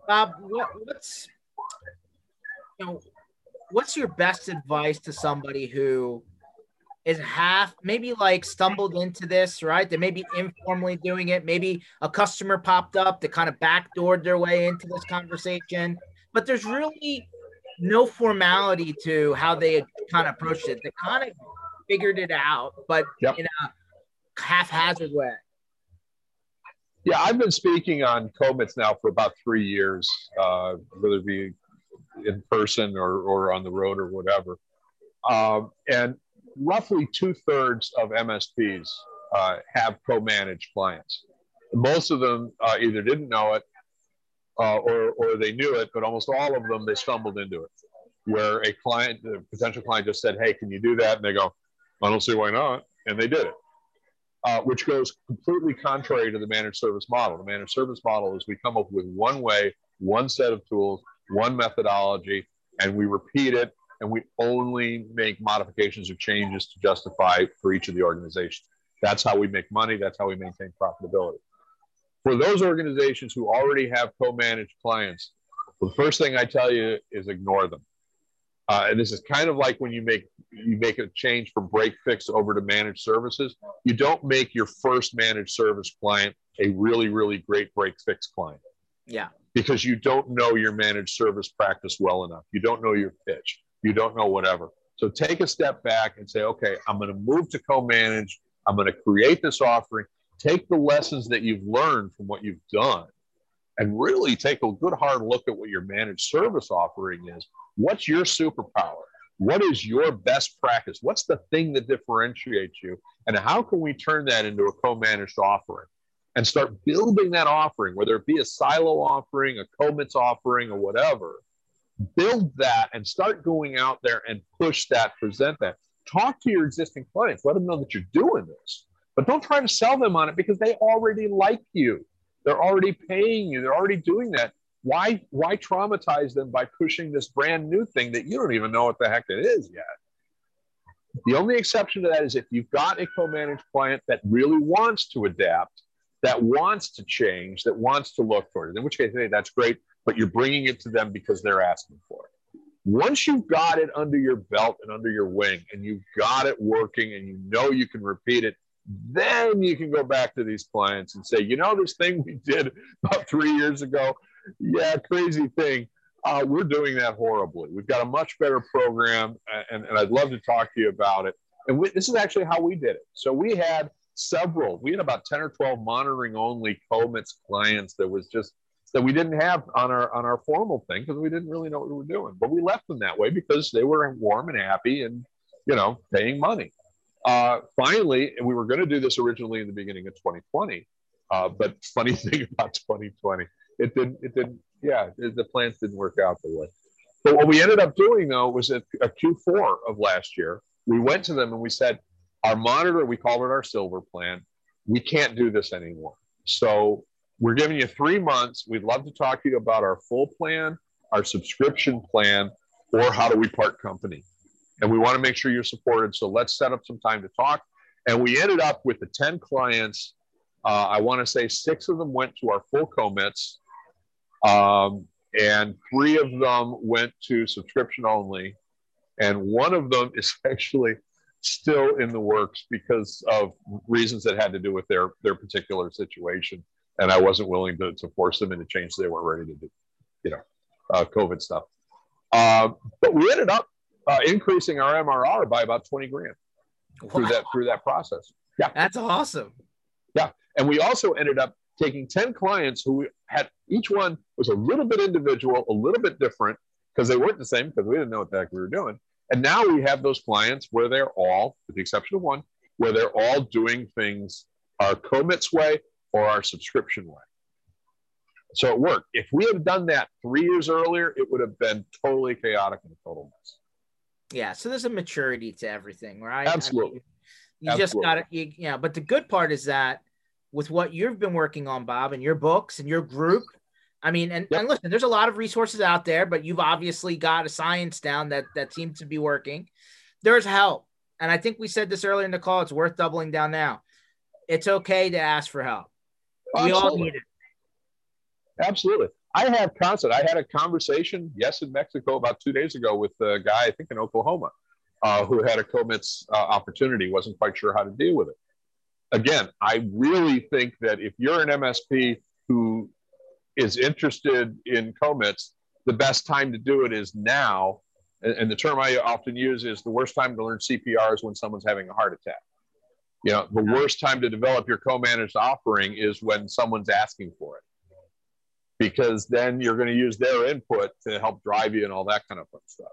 Bob, what, what's you know, what's your best advice to somebody who is half maybe like stumbled into this, right? They may be informally doing it. Maybe a customer popped up that kind of backdoored their way into this conversation, but there's really no formality to how they kind of approached it. They kind of figured it out, but yep. in a haphazard way. Yeah, I've been speaking on COMITS now for about three years, uh, whether it be in person or, or on the road or whatever. Um, and roughly two thirds of MSPs uh, have co managed clients. Most of them uh, either didn't know it uh, or, or they knew it, but almost all of them, they stumbled into it. Where a client, a potential client just said, Hey, can you do that? And they go, I don't see why not. And they did it uh, which goes completely contrary to the managed service model. The managed service model is we come up with one way, one set of tools, one methodology, and we repeat it, and we only make modifications or changes to justify for each of the organizations. That's how we make money. That's how we maintain profitability. For those organizations who already have co-managed clients, well, the first thing I tell you is ignore them. Uh, and this is kind of like when you make you make a change from break fix over to managed services. You don't make your first managed service client a really really great break fix client. Yeah. because you don't know your managed service practice well enough. You don't know your pitch. You don't know whatever. So take a step back and say, okay, I'm going to move to co manage. I'm going to create this offering. Take the lessons that you've learned from what you've done and really take a good hard look at what your managed service offering is. What's your superpower? What is your best practice? What's the thing that differentiates you? And how can we turn that into a co managed offering and start building that offering, whether it be a silo offering, a COMITS offering, or whatever? Build that and start going out there and push that, present that. Talk to your existing clients, let them know that you're doing this, but don't try to sell them on it because they already like you. They're already paying you, they're already doing that. Why why traumatize them by pushing this brand new thing that you don't even know what the heck it is yet? The only exception to that is if you've got a co-managed client that really wants to adapt that wants to change that wants to look for it. In which case hey that's great but you're bringing it to them because they're asking for it once you've got it under your belt and under your wing and you've got it working and you know you can repeat it then you can go back to these clients and say you know this thing we did about three years ago yeah, crazy thing. Uh, we're doing that horribly. We've got a much better program, and, and I'd love to talk to you about it. And we, this is actually how we did it. So we had several, we had about 10 or 12 monitoring only COMITS clients that was just that we didn't have on our on our formal thing because we didn't really know what we were doing. But we left them that way because they were warm and happy and you know paying money. Uh, finally, we were going to do this originally in the beginning of 2020. Uh, but funny thing about 2020 it didn't it didn't yeah the plans didn't work out the way but what we ended up doing though was at a q4 of last year we went to them and we said our monitor we called it our silver plan we can't do this anymore so we're giving you three months. We'd love to talk to you about our full plan our subscription plan or how do we part company. And we want to make sure you're supported. So let's set up some time to talk. And we ended up with the 10 clients. Uh, i want to say six of them went to our full COMITS. Um, and three of them went to subscription only. And one of them is actually still in the works because of reasons that had to do with their, their particular situation. And I wasn't willing to, to force them into change they weren't ready to do, you know, uh, COVID stuff. Uh, but we ended up uh, increasing our MRR by about 20 grand through that through that process. Yeah. That's awesome. Yeah. And we also ended up taking 10 clients who had each one was a little bit individual, a little bit different because they weren't the same because we didn't know what the heck we were doing. And now we have those clients where they're all, with the exception of one, where they're all doing things our COMITS way or our subscription way. So it worked. If we had done that three years earlier, it would have been totally chaotic and a total mess. Yeah. So there's a maturity to everything, right? Absolutely. I mean, you Absolutely. just got it. You, yeah. But the good part is that with what you've been working on, Bob, and your books and your group. I mean, and, yep. and listen, there's a lot of resources out there, but you've obviously got a science down that that seems to be working. There's help. And I think we said this earlier in the call. It's worth doubling down now. It's okay to ask for help. We all need it. Absolutely. I have constant. I had a conversation, yes, in Mexico about two days ago with a guy, I think in Oklahoma, uh, who had a COMITS uh, opportunity, wasn't quite sure how to deal with it again, I really think that if you're an MSP who is interested in COMITS, the best time to do it is now. And, and the term I often use is the worst time to learn CPR is when someone's having a heart attack. You know, the worst time to develop your co-managed offering is when someone's asking for it. Because then you're going to use their input to help drive you and all that kind of fun stuff.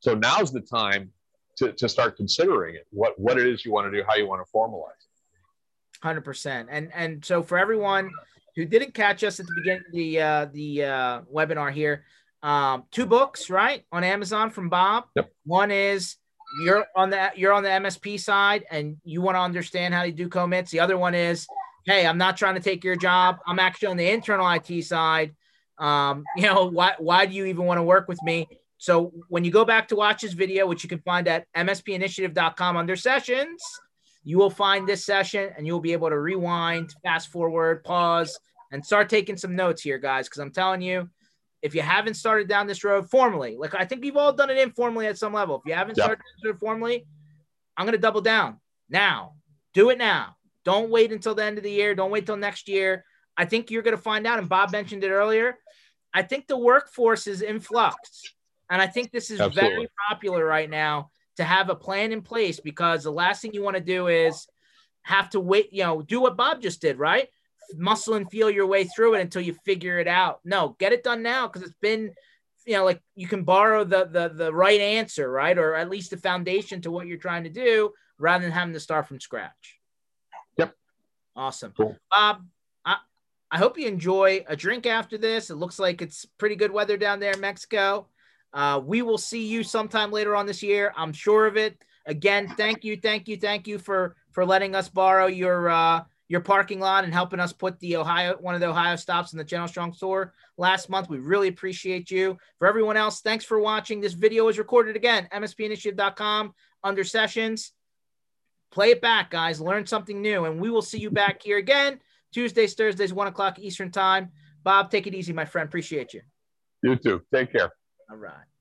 So now's the time to, to start considering it, what, what it is you want to do, how you want to formalize it. Hundred percent. And and so for everyone who didn't catch us at the beginning of the uh, the uh, webinar here, um, two books right on Amazon from Bob. Yep. One is you're on the you're on the MSP side and you want to understand how to do CoMITs. The other one is, hey, I'm not trying to take your job. I'm actually on the internal IT side. Um, you know, why why do you even want to work with me? So when you go back to watch this video, which you can find at mspinitiative.com under sessions, you will find this session and you'll be able to rewind, fast forward, pause, and start taking some notes here, guys. Because I'm telling you, if you haven't started down this road formally, like I think we've all done it informally at some level. If you haven't started formally, I'm going to double down now. Do it now. Don't wait until the end of the year. Don't wait till next year. I think you're going to find out. And Bob mentioned it earlier. I think the workforce is in flux. And I think this is Absolutely. very popular right now to have a plan in place because the last thing you want to do is have to wait, you know, do what Bob just did, right? Muscle and feel your way through it until you figure it out. No, get it done now because it's been, you know, like you can borrow the the the right answer, right? Or at least the foundation to what you're trying to do rather than having to start from scratch. Yep. Awesome. Cool. Bob, I, I hope you enjoy a drink after this. It looks like it's pretty good weather down there in Mexico. Uh, we will see you sometime later on this year. I'm sure of it. Again, thank you, thank you, thank you for for letting us borrow your uh, your parking lot and helping us put the Ohio one of the Ohio stops in the General Strong store last month. We really appreciate you. For everyone else, thanks for watching. This video is recorded again, mspinitiative.com under sessions. Play it back, guys. Learn something new, and we will see you back here again Tuesdays, Thursdays, one o'clock Eastern time. Bob, take it easy, my friend. Appreciate you. You too. Take care. All right.